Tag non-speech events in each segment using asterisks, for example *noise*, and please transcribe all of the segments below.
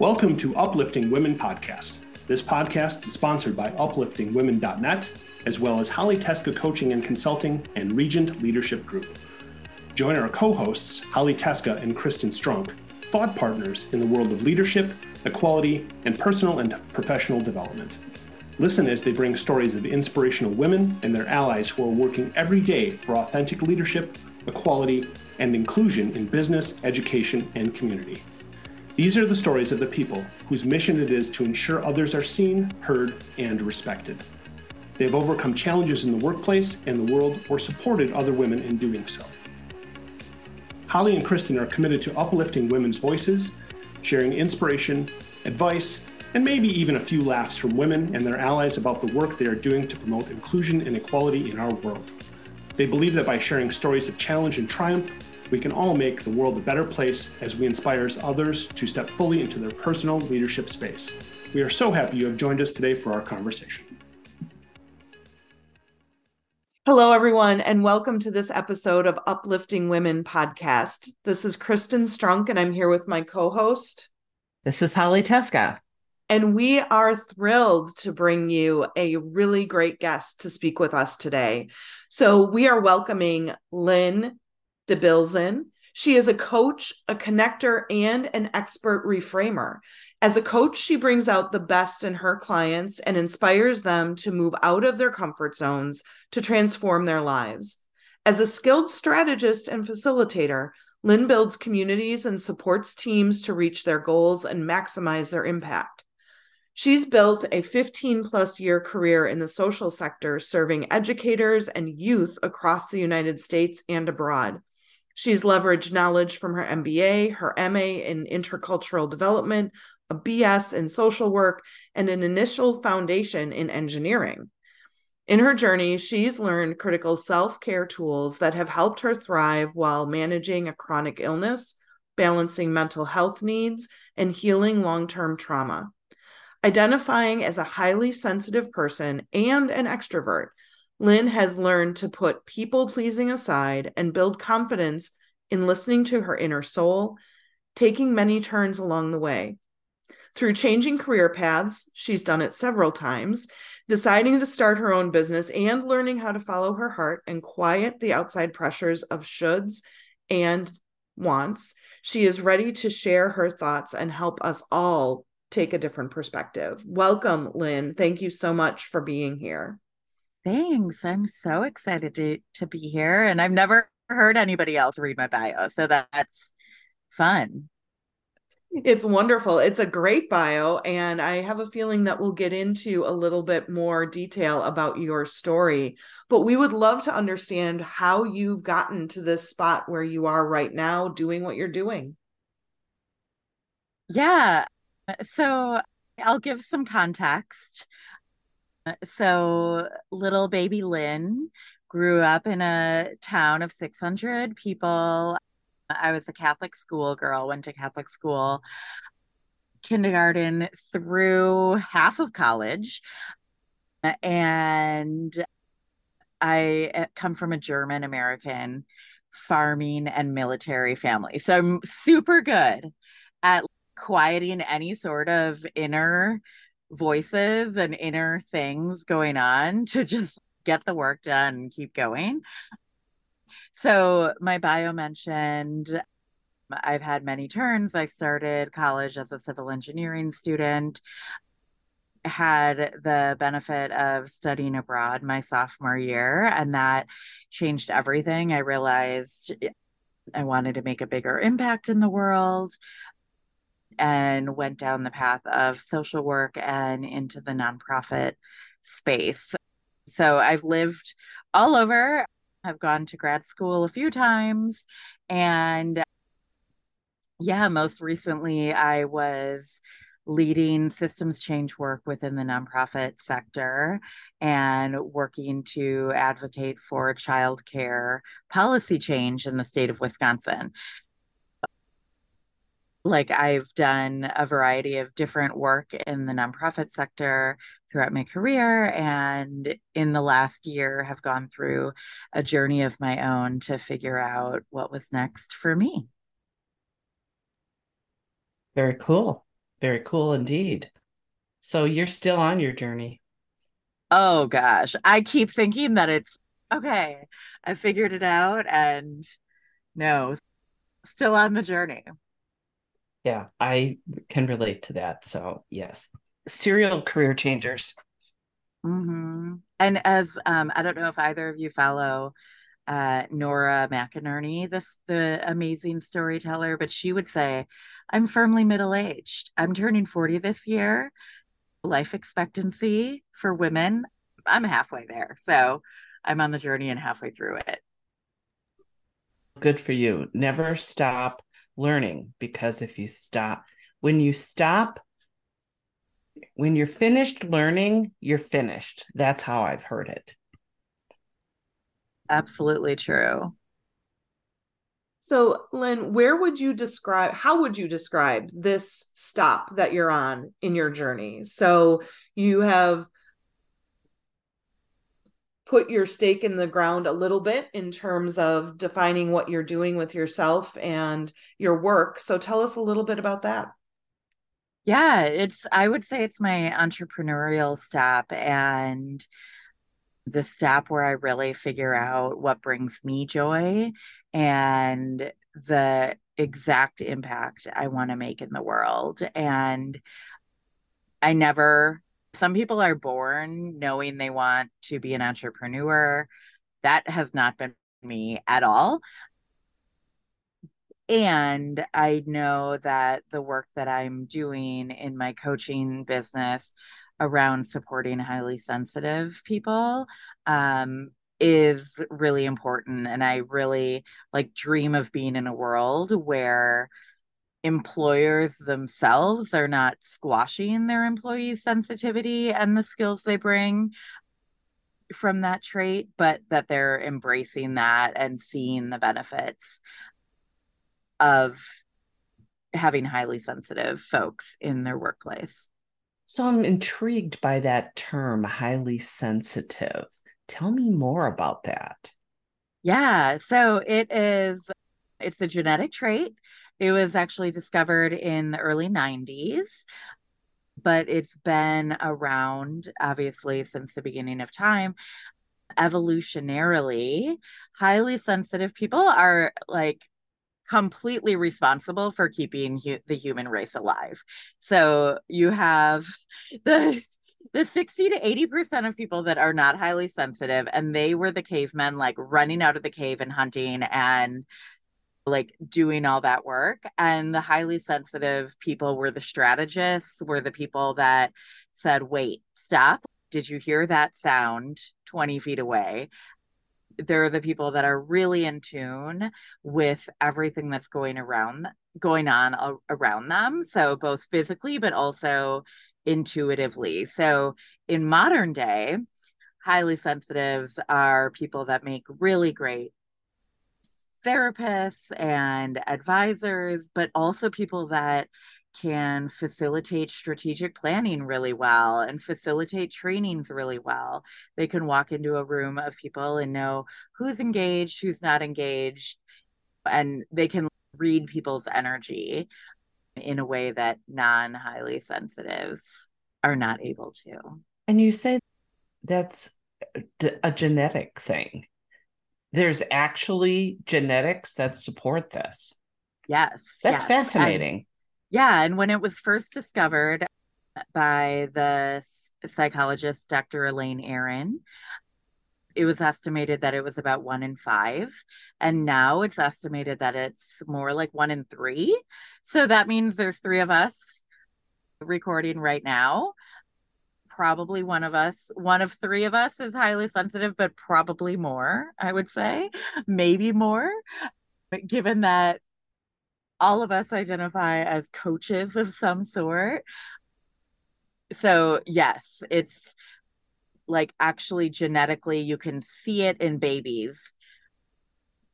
Welcome to Uplifting Women Podcast. This podcast is sponsored by upliftingwomen.net, as well as Holly Teska Coaching and Consulting and Regent Leadership Group. Join our co hosts, Holly Teska and Kristin Strunk, thought partners in the world of leadership, equality, and personal and professional development. Listen as they bring stories of inspirational women and their allies who are working every day for authentic leadership, equality, and inclusion in business, education, and community. These are the stories of the people whose mission it is to ensure others are seen, heard, and respected. They have overcome challenges in the workplace and the world or supported other women in doing so. Holly and Kristin are committed to uplifting women's voices, sharing inspiration, advice, and maybe even a few laughs from women and their allies about the work they are doing to promote inclusion and equality in our world. They believe that by sharing stories of challenge and triumph, we can all make the world a better place as we inspire others to step fully into their personal leadership space. We are so happy you have joined us today for our conversation. Hello, everyone, and welcome to this episode of Uplifting Women podcast. This is Kristin Strunk, and I'm here with my co host. This is Holly Teska. And we are thrilled to bring you a really great guest to speak with us today. So, we are welcoming Lynn Debilzen. She is a coach, a connector, and an expert reframer. As a coach, she brings out the best in her clients and inspires them to move out of their comfort zones to transform their lives. As a skilled strategist and facilitator, Lynn builds communities and supports teams to reach their goals and maximize their impact. She's built a 15 plus year career in the social sector, serving educators and youth across the United States and abroad. She's leveraged knowledge from her MBA, her MA in intercultural development, a BS in social work, and an initial foundation in engineering. In her journey, she's learned critical self care tools that have helped her thrive while managing a chronic illness, balancing mental health needs, and healing long term trauma. Identifying as a highly sensitive person and an extrovert, Lynn has learned to put people pleasing aside and build confidence in listening to her inner soul, taking many turns along the way. Through changing career paths, she's done it several times, deciding to start her own business and learning how to follow her heart and quiet the outside pressures of shoulds and wants. She is ready to share her thoughts and help us all take a different perspective. Welcome, Lynn. Thank you so much for being here. Thanks. I'm so excited to to be here and I've never heard anybody else read my bio, so that's fun. It's wonderful. It's a great bio and I have a feeling that we'll get into a little bit more detail about your story, but we would love to understand how you've gotten to this spot where you are right now doing what you're doing. Yeah. So I'll give some context. Uh, so, little baby Lynn grew up in a town of 600 people. I was a Catholic school girl, went to Catholic school, kindergarten through half of college. And I uh, come from a German American farming and military family. So I'm super good at quieting any sort of inner voices and inner things going on to just get the work done and keep going. So, my bio mentioned I've had many turns. I started college as a civil engineering student, had the benefit of studying abroad my sophomore year, and that changed everything. I realized I wanted to make a bigger impact in the world and went down the path of social work and into the nonprofit space. So I've lived all over. I've gone to grad school a few times. And yeah, most recently I was leading systems change work within the nonprofit sector and working to advocate for childcare policy change in the state of Wisconsin like I've done a variety of different work in the nonprofit sector throughout my career and in the last year have gone through a journey of my own to figure out what was next for me. Very cool. Very cool indeed. So you're still on your journey. Oh gosh. I keep thinking that it's okay. I figured it out and no, still on the journey. Yeah, I can relate to that. So, yes. Serial career changers. Mm-hmm. And as um, I don't know if either of you follow uh, Nora McInerney, this the amazing storyteller, but she would say, "I'm firmly middle aged. I'm turning 40 this year. Life expectancy for women, I'm halfway there. So I'm on the journey and halfway through it." Good for you. Never stop learning because if you stop, when you stop when you're finished learning, you're finished. That's how I've heard it. Absolutely true. So, Lynn, where would you describe, how would you describe this stop that you're on in your journey? So, you have put your stake in the ground a little bit in terms of defining what you're doing with yourself and your work. So, tell us a little bit about that. Yeah, it's I would say it's my entrepreneurial step and the step where I really figure out what brings me joy and the exact impact I want to make in the world. And I never, some people are born knowing they want to be an entrepreneur. That has not been me at all. And I know that the work that I'm doing in my coaching business around supporting highly sensitive people um, is really important. And I really like dream of being in a world where employers themselves are not squashing their employees' sensitivity and the skills they bring from that trait, but that they're embracing that and seeing the benefits of having highly sensitive folks in their workplace. So I'm intrigued by that term, highly sensitive. Tell me more about that. Yeah, so it is it's a genetic trait. It was actually discovered in the early 90s, but it's been around obviously since the beginning of time. Evolutionarily, highly sensitive people are like completely responsible for keeping hu- the human race alive. So you have *laughs* the the 60 to 80% of people that are not highly sensitive and they were the cavemen like running out of the cave and hunting and like doing all that work and the highly sensitive people were the strategists were the people that said wait stop. Did you hear that sound 20 feet away? They're the people that are really in tune with everything that's going around going on a- around them so both physically but also intuitively. So in modern day highly sensitives are people that make really great therapists and advisors but also people that can facilitate strategic planning really well and facilitate trainings really well. They can walk into a room of people and know who's engaged, who's not engaged, and they can read people's energy in a way that non highly sensitives are not able to. And you say that's a genetic thing. There's actually genetics that support this. Yes. That's yes. fascinating. Yeah, and when it was first discovered by the psychologist Dr. Elaine Aron, it was estimated that it was about one in five. And now it's estimated that it's more like one in three. So that means there's three of us recording right now. Probably one of us, one of three of us is highly sensitive, but probably more, I would say, maybe more. But given that all of us identify as coaches of some sort. So, yes, it's like actually genetically, you can see it in babies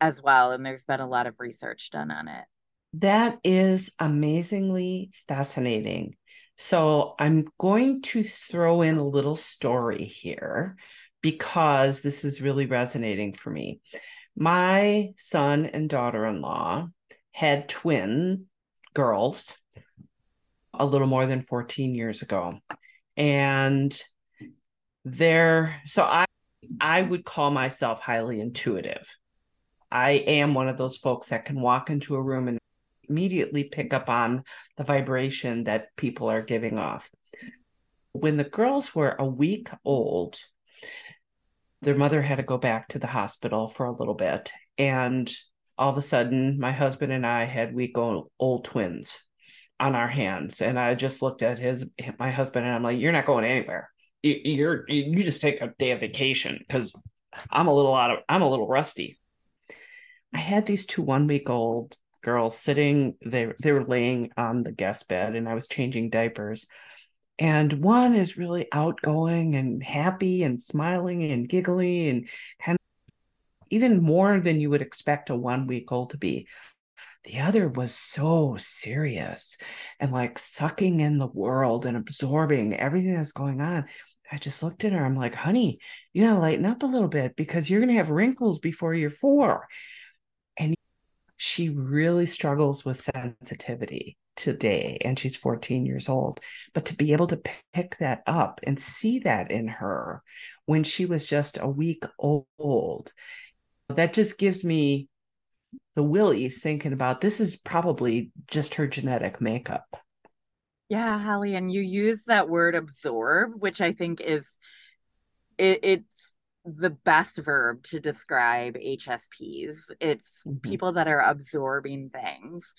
as well. And there's been a lot of research done on it. That is amazingly fascinating. So, I'm going to throw in a little story here because this is really resonating for me. My son and daughter in law had twin girls a little more than 14 years ago. And there, so I I would call myself highly intuitive. I am one of those folks that can walk into a room and immediately pick up on the vibration that people are giving off. When the girls were a week old, their mother had to go back to the hospital for a little bit. And all of a sudden, my husband and I had week old, old twins on our hands. And I just looked at his, my husband, and I'm like, You're not going anywhere. You're, you just take a day of vacation because I'm a little out of, I'm a little rusty. I had these two one week old girls sitting, they, they were laying on the guest bed, and I was changing diapers. And one is really outgoing and happy and smiling and giggly and kind of even more than you would expect a one week old to be. The other was so serious and like sucking in the world and absorbing everything that's going on. I just looked at her i'm like honey you gotta lighten up a little bit because you're gonna have wrinkles before you're four she really struggles with sensitivity today and she's 14 years old. But to be able to pick that up and see that in her when she was just a week old that just gives me the willies thinking about this is probably just her genetic makeup. Yeah Holly and you use that word absorb which i think is it, it's the best verb to describe HSPs. It's mm-hmm. people that are absorbing things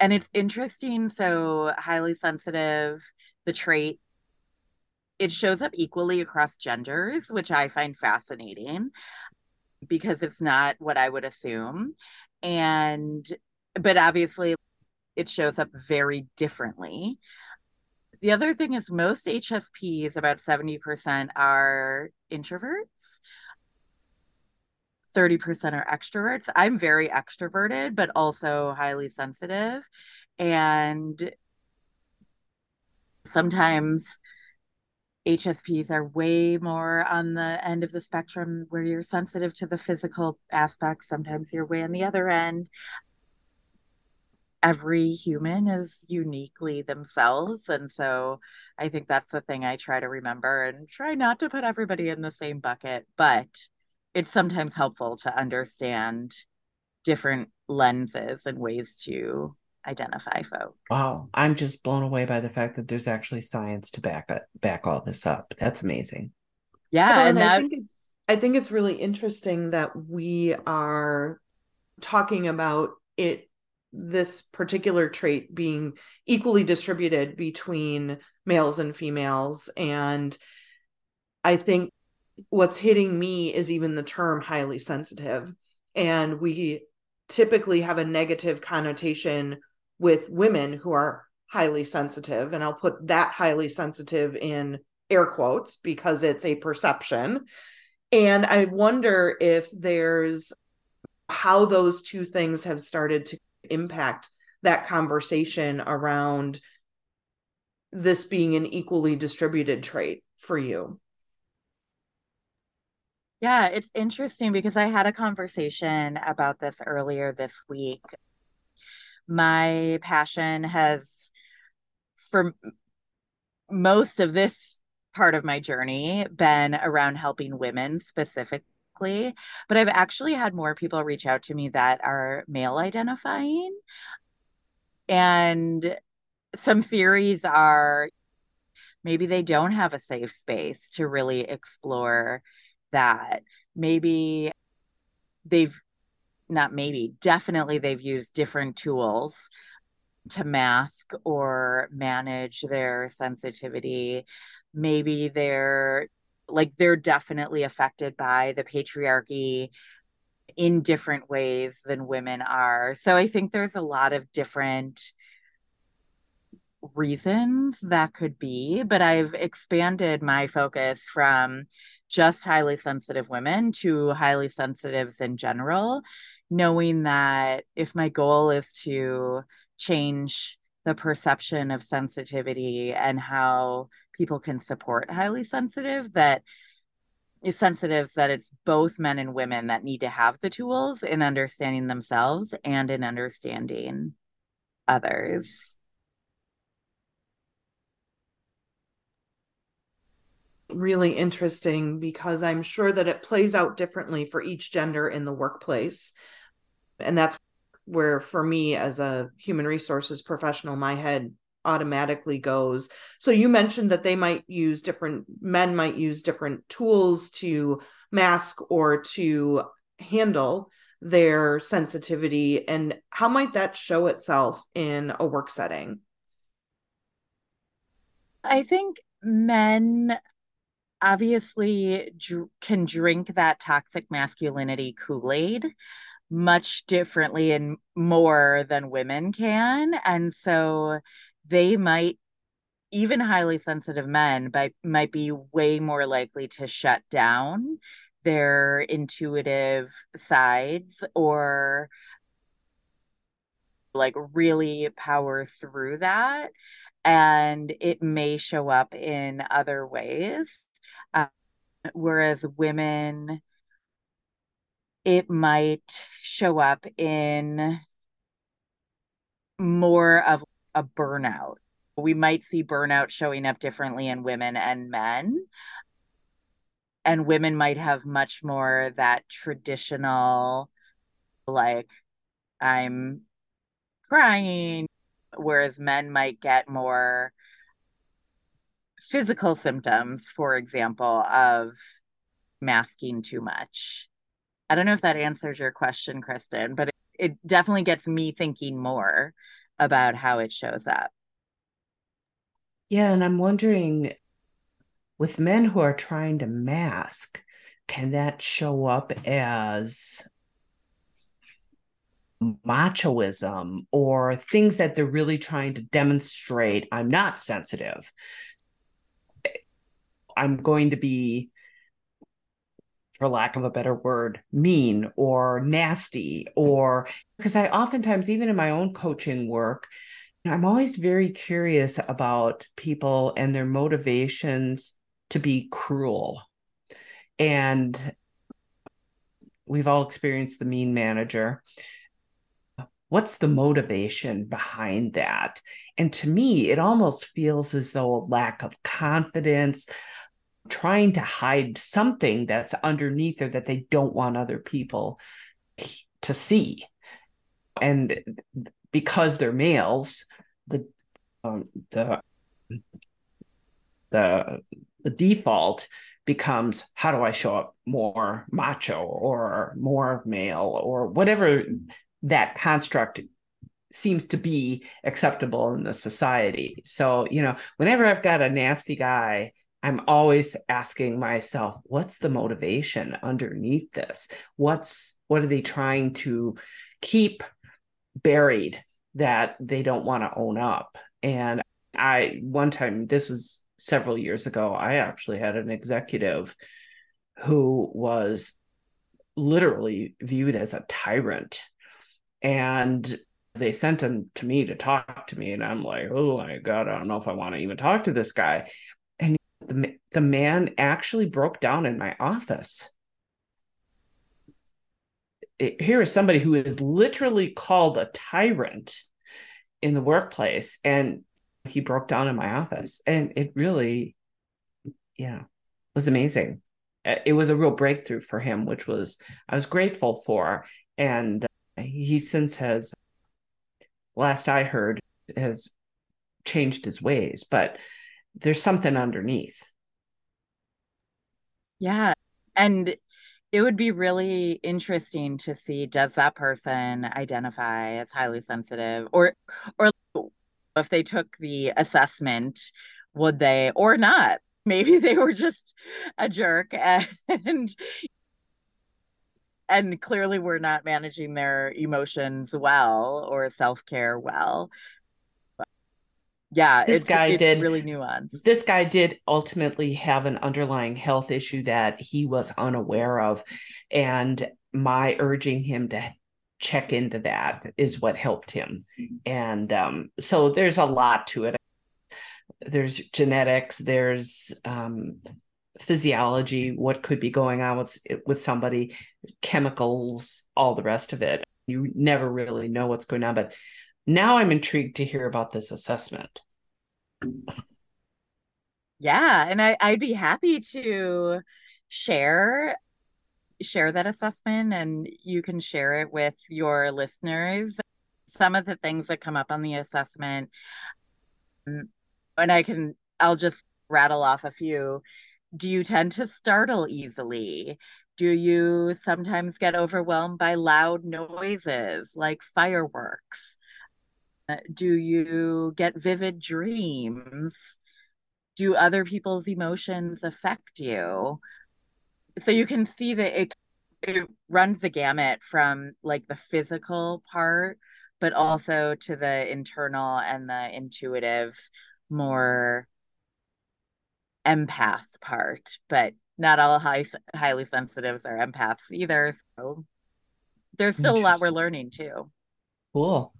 and it's interesting so highly sensitive the trait it shows up equally across genders which i find fascinating because it's not what i would assume and but obviously it shows up very differently the other thing is most hsps about 70% are introverts 30% are extroverts. I'm very extroverted, but also highly sensitive. And sometimes HSPs are way more on the end of the spectrum where you're sensitive to the physical aspects. Sometimes you're way on the other end. Every human is uniquely themselves. And so I think that's the thing I try to remember and try not to put everybody in the same bucket. But it's sometimes helpful to understand different lenses and ways to identify folks. Wow, I'm just blown away by the fact that there's actually science to back it, back all this up. That's amazing. Yeah, well, and, and that... I think it's I think it's really interesting that we are talking about it this particular trait being equally distributed between males and females and I think what's hitting me is even the term highly sensitive. And we typically have a negative connotation with women who are highly sensitive. And I'll put that highly sensitive in air quotes because it's a perception. And I wonder if there's how those two things have started to impact that conversation around this being an equally distributed trait for you. Yeah, it's interesting because I had a conversation about this earlier this week. My passion has, for most of this part of my journey, been around helping women specifically. But I've actually had more people reach out to me that are male identifying. And some theories are maybe they don't have a safe space to really explore that maybe they've not maybe definitely they've used different tools to mask or manage their sensitivity maybe they're like they're definitely affected by the patriarchy in different ways than women are. So i think there's a lot of different reasons that could be but i've expanded my focus from just highly sensitive women to highly sensitives in general, knowing that if my goal is to change the perception of sensitivity and how people can support highly sensitive that is sensitive that it's both men and women that need to have the tools in understanding themselves and in understanding others. Really interesting because I'm sure that it plays out differently for each gender in the workplace. And that's where, for me, as a human resources professional, my head automatically goes. So you mentioned that they might use different, men might use different tools to mask or to handle their sensitivity. And how might that show itself in a work setting? I think men obviously dr- can drink that toxic masculinity Kool Aid much differently and more than women can. And so they might, even highly sensitive men, by, might be way more likely to shut down their intuitive sides or like really power through that. And it may show up in other ways. Um, whereas women it might show up in more of a burnout. We might see burnout showing up differently in women and men. And women might have much more that traditional like i'm crying whereas men might get more physical symptoms, for example, of masking too much. I don't know if that answers your question, Kristin, but it, it definitely gets me thinking more about how it shows up. Yeah, and I'm wondering with men who are trying to mask, can that show up as machoism or things that they're really trying to demonstrate I'm not sensitive? I'm going to be, for lack of a better word, mean or nasty, or because I oftentimes, even in my own coaching work, I'm always very curious about people and their motivations to be cruel. And we've all experienced the mean manager. What's the motivation behind that? And to me, it almost feels as though a lack of confidence, trying to hide something that's underneath or that they don't want other people to see. And because they're males, the um, the the the default becomes how do I show up more macho or more male or whatever that construct seems to be acceptable in the society. So, you know, whenever I've got a nasty guy I'm always asking myself, what's the motivation underneath this? What's what are they trying to keep buried that they don't want to own up? And I one time, this was several years ago, I actually had an executive who was literally viewed as a tyrant. And they sent him to me to talk to me. And I'm like, oh my God, I don't know if I want to even talk to this guy the, the man actually broke down in my office. It, here is somebody who is literally called a tyrant in the workplace, and he broke down in my office. And it really, yeah, was amazing. It was a real breakthrough for him, which was I was grateful for. And uh, he since has, last I heard, has changed his ways. But there's something underneath. Yeah. And it would be really interesting to see does that person identify as highly sensitive or or if they took the assessment would they or not maybe they were just a jerk and and clearly were not managing their emotions well or self-care well yeah this guy it's did really nuanced. this guy did ultimately have an underlying health issue that he was unaware of and my urging him to check into that is what helped him. And um, so there's a lot to it. There's genetics there's um, physiology what could be going on with with somebody chemicals all the rest of it. You never really know what's going on but now I'm intrigued to hear about this assessment. Yeah, and I, I'd be happy to share share that assessment and you can share it with your listeners. Some of the things that come up on the assessment mm, and I can I'll just rattle off a few. Do you tend to startle easily? Do you sometimes get overwhelmed by loud noises like fireworks? Do you get vivid dreams? Do other people's emotions affect you? So you can see that it it runs the gamut from like the physical part, but also to the internal and the intuitive, more empath part. But not all high, highly sensitives are empaths either. So there's still a lot we're learning too. Cool.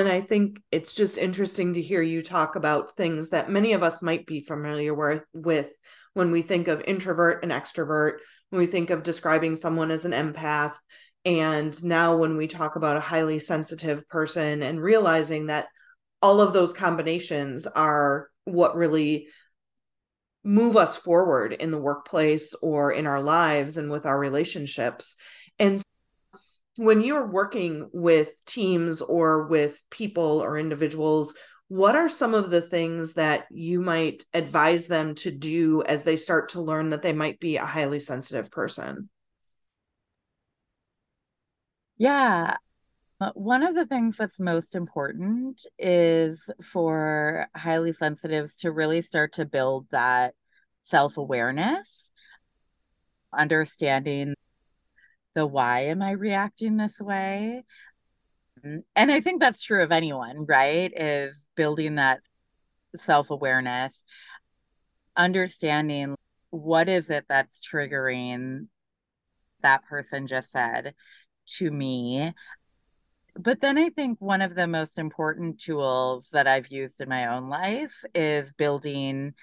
And I think it's just interesting to hear you talk about things that many of us might be familiar with, with when we think of introvert and extrovert, when we think of describing someone as an empath. And now, when we talk about a highly sensitive person and realizing that all of those combinations are what really move us forward in the workplace or in our lives and with our relationships. When you're working with teams or with people or individuals, what are some of the things that you might advise them to do as they start to learn that they might be a highly sensitive person? Yeah. Uh, one of the things that's most important is for highly sensitives to really start to build that self awareness, understanding the why am I reacting this way? Mm, and I think that's true of anyone, right? Is building that self awareness, understanding what is it that's triggering that person just said to me. But then I think one of the most important tools that I've used in my own life is building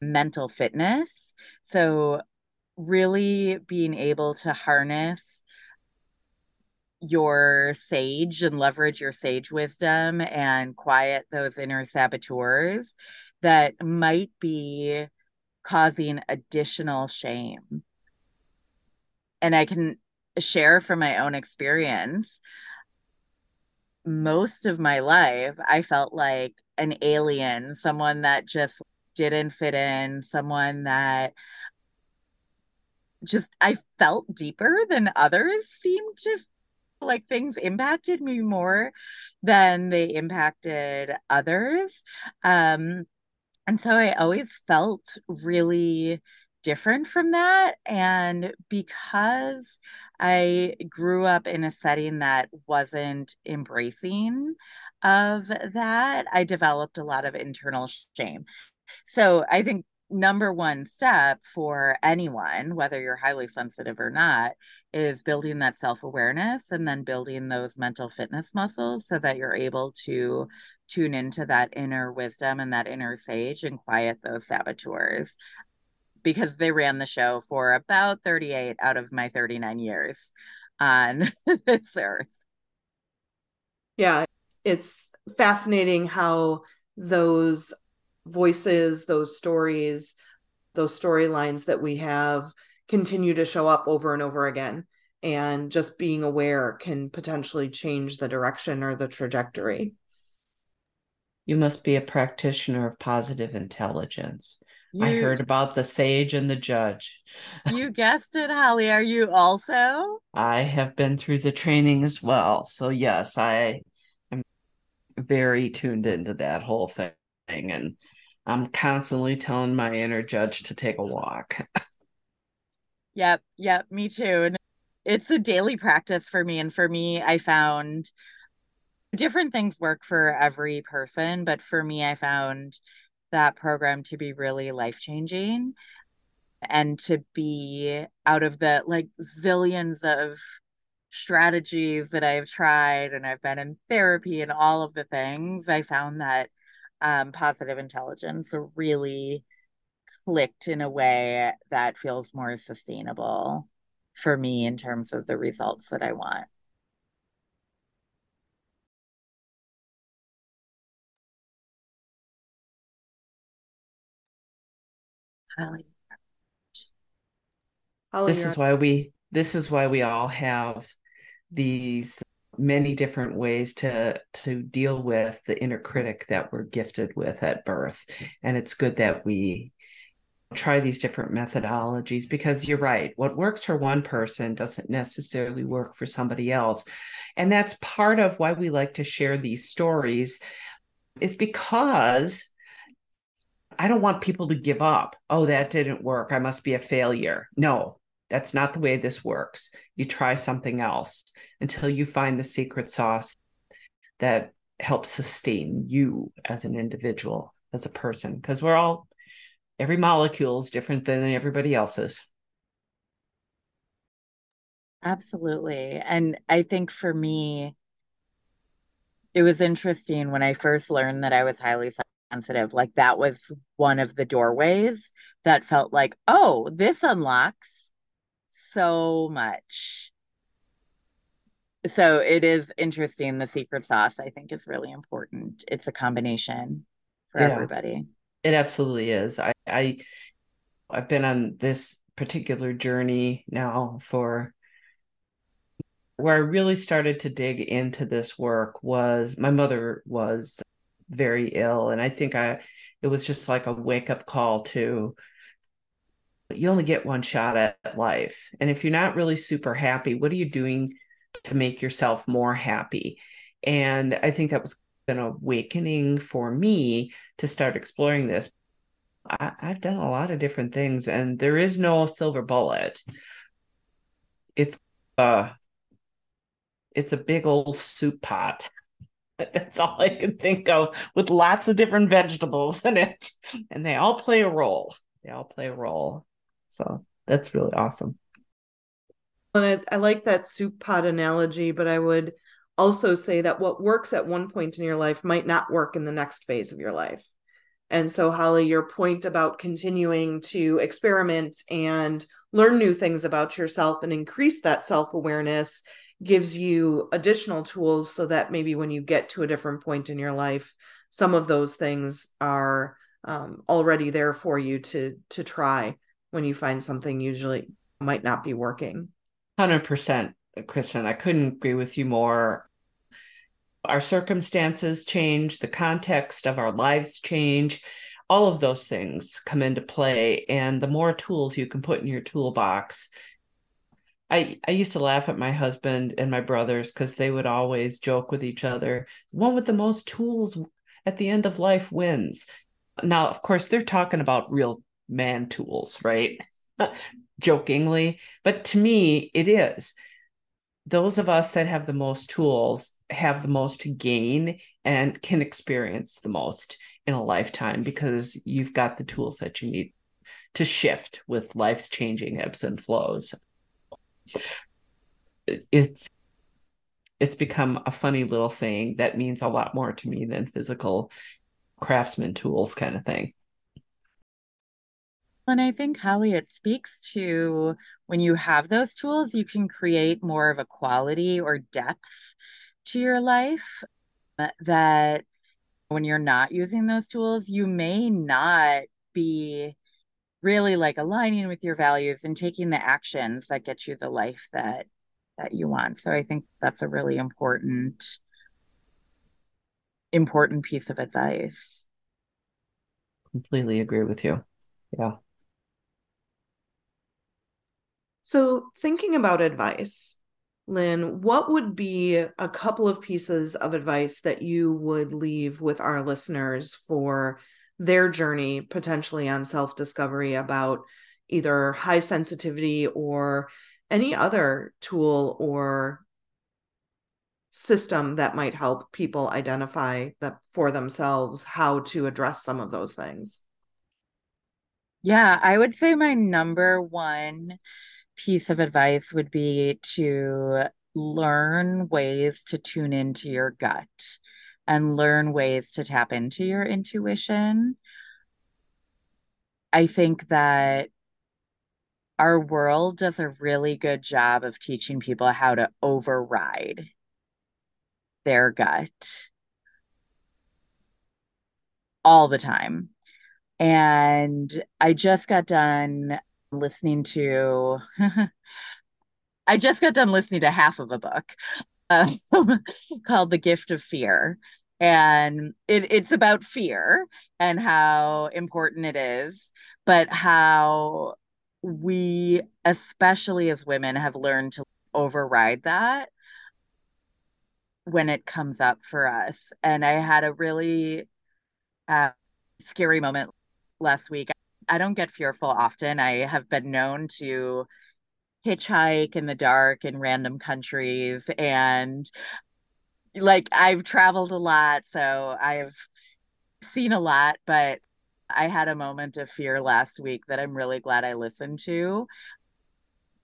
mental fitness. So, really being able to harness your sage and leverage your sage wisdom and quiet those inner saboteurs that might be causing additional shame. And I can share from my own experience. Most of my life, I felt like an alien, someone that just didn't fit in, someone that just I felt deeper than others seemed to like things impacted me more than they impacted others. Um, and so I always felt really different from that. And because I grew up in a setting that wasn't embracing of that, I developed a lot of internal shame. So I think number one step for anyone, whether you're highly sensitive or not, is building that self awareness and then building those mental fitness muscles so that you're able to tune into that inner wisdom and that inner sage and quiet those saboteurs because they ran the show for about 38 out of my 39 years on *laughs* this earth. Yeah, it's fascinating how those voices, those stories, those storylines that we have continue to show up over and over again. And just being aware can potentially change the direction or the trajectory. You must be a practitioner of positive intelligence. You, I heard about the sage and the judge. You guessed it, Holly. Are you also? I have been through the training as well. So, yes, I am very tuned into that whole thing. And I'm constantly telling my inner judge to take a walk. yep, yep, me too. And it's a daily practice for me. And for me, I found different things work for every person. But for me, I found that program to be really life changing and to be out of the like zillions of strategies that I've tried and I've been in therapy and all of the things, I found that um, positive intelligence really clicked in a way that feels more sustainable for me in terms of the results that I want. This is why we this is why we all have these many different ways to to deal with the inner critic that we're gifted with at birth and it's good that we try these different methodologies because you're right what works for one person doesn't necessarily work for somebody else and that's part of why we like to share these stories is because I don't want people to give up. Oh, that didn't work. I must be a failure. No, that's not the way this works. You try something else until you find the secret sauce that helps sustain you as an individual, as a person, because we're all, every molecule is different than everybody else's. Absolutely. And I think for me, it was interesting when I first learned that I was highly sensitive. Like that was one of the doorways that felt like, oh, this unlocks so much. So it is interesting. The secret sauce, I think, is really important. It's a combination for Yeah. everybody. It absolutely is. I, I I've been on this particular journey now for where I really started to dig into this work was my mother was very ill and I think I it was just like a wake up call to you only get one shot at life and if you're not really super happy what are you doing to make yourself more happy and I think that was an awakening for me to start exploring this I, I've done a lot of different things and there is no silver bullet it's uh it's a big old soup pot. *laughs* That's all I can think of with lots of different vegetables in it. And they all play a role. They all play a role. So that's really awesome. And I, I like that soup pot analogy, but I would also say that what works at one point in your life might not work in the next phase of your life. And so, Holly, your point about continuing to experiment and learn new things about yourself and increase that self awareness gives you additional tools so that maybe when you get to a different point in your life, some of those things are um, already there for you to to try when you find something usually might not be working. 100%, Kristin. I couldn't agree with you more. Our circumstances change, the context of our lives change. All of those things come into play. And the more tools you can put in your toolbox, I, I used to laugh at my husband and my brothers because they would always joke with each other. One with the most tools at the end of life wins. Now, of course, they're talking about real man tools, right? Jokingly. But to me, it is. Those of us that have the most tools have the most to gain and can experience the most in a lifetime because you've got the tools that you need to shift with life's changing ebbs and flows it's it's become a funny little saying that means a lot more to me than physical craftsman tools kind of thing And I think, Holly, it speaks to when you have those tools, you can create more of a quality or depth to your life uh, that when you're not using those tools, you may not be really like aligning with your values and taking the actions that get you the life that that you want. So I think that's a really important important piece of advice. completely agree with you yeah So, thinking about advice, Lynn, what would be a couple of pieces of advice that you would leave with our listeners for their journey potentially on self discovery about either high sensitivity or any other tool or system that might help people identify that for themselves how to address some of those things? Yeah, I would say my number one piece of advice would be to learn ways to tune into your gut and learn ways to tap into your intuition. I think that our world does a really good job of teaching people how to override their gut all the time. And I just got done listening to, *laughs* I just got done listening to half of a book um, *laughs* called The Gift of Fear. And it, it's about fear and how important it is, but how we, especially as women, have learned to override that when it comes up for us. And I had a really uh, scary moment last week. I don't get fearful often. I have been known to hitchhike in the dark in random countries and like I've traveled a lot, so I've seen a lot, but I had a moment of fear last week that I'm really glad I listened to.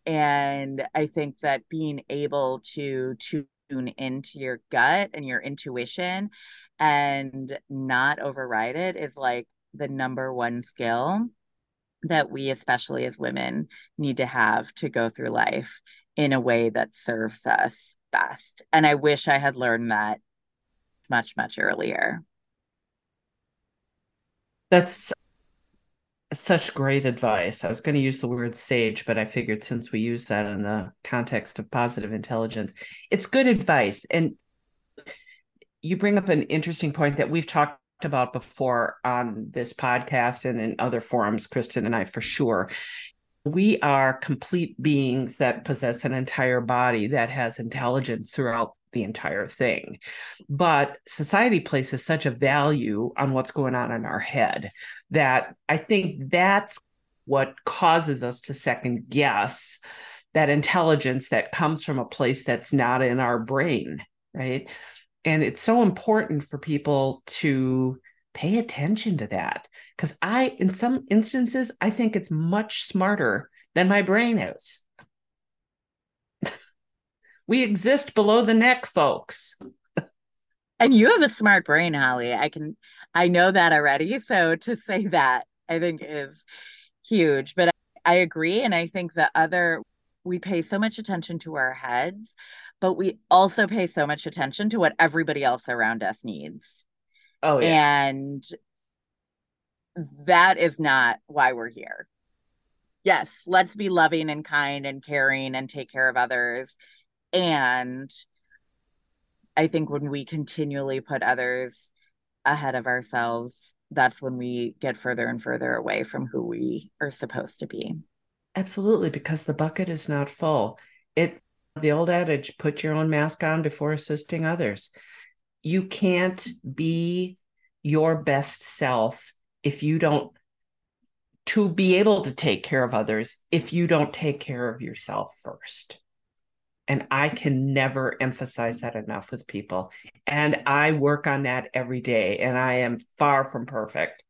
And I think that being able to tune into your gut and your intuition and not override it is like the number one skill that we, especially as women, need to have to go through life in a way that serves us best. And I wish I had learned that much, much earlier. That's such great advice. I was going to use the word sage, but I figured since we use that in the context of positive intelligence, it's good advice. And you bring up an interesting point that we've talked about before on this podcast and in other forums, Kristin and I, for sure. We are complete beings that possess an entire body that has intelligence throughout the entire thing. But society places such a value on what's going on in our head that I think that's what causes us to second guess that intelligence that comes from a place that's not in our brain, right? And it's so important for people to pay attention to that because I, in some instances, I think it's much smarter than my brain is. we exist below the neck, folks. and you have a smart brain, Holly. I can, I know that already. So to say that, I think is huge. But I, agree. And I think the other, we pay so much attention to our heads, but we also pay so much attention to what everybody else around us needs. Oh, yeah. And that is not why we're here. Yes, let's be loving and kind and caring and take care of others. And I think when we continually put others ahead of ourselves, that's when we get further and further away from who we are supposed to be. Absolutely, because the bucket is not full. It the old adage, put your own mask on before assisting others. You can't be your best self if you don't to be able to take care of others if you don't take care of yourself first. And i can never emphasize that enough with people. And i work on that every day and i am far from perfect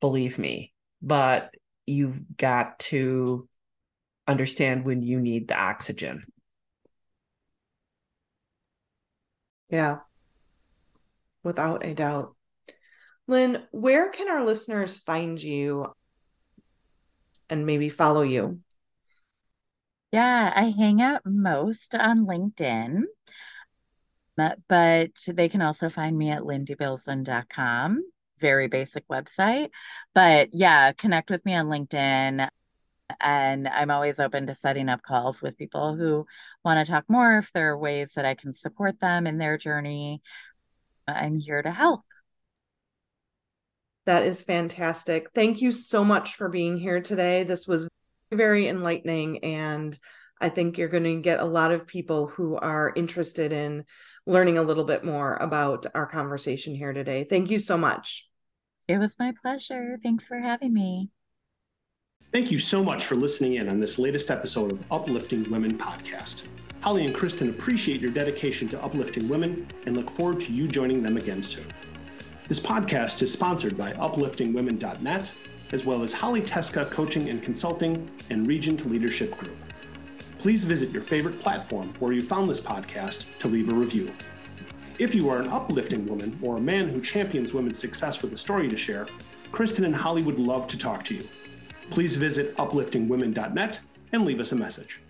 believe me. But you've got to understand when you need the oxygen yeah without a doubt. Lynn, where can our listeners find you and maybe follow you? Yeah, I hang out most on LinkedIn, uh, but they can also find me at lynndebilzen.com. Very basic website. But yeah, connect with me on LinkedIn. And I'm always open to setting up calls with people who want to talk more if there are ways that I can support them in their journey. I'm here to help. That is fantastic. Thank you so much for being here today. This was very enlightening. And I think you're going to get a lot of people who are interested in learning a little bit more about our conversation here today. Thank you so much. It was my pleasure. Thanks for having me. Thank you so much for listening in on this latest episode of Uplifting Women podcast. Holly and Kristin appreciate your dedication to uplifting women and look forward to you joining them again soon. This podcast is sponsored by upliftingwomen.net, as well as Holly Teska Coaching and Consulting and Regent Leadership Group. Please visit your favorite platform where you found this podcast to leave a review. If you are an uplifting woman or a man who champions women's success with a story to share, Kristin and Holly would love to talk to you. Please visit upliftingwomen.net and leave us a message.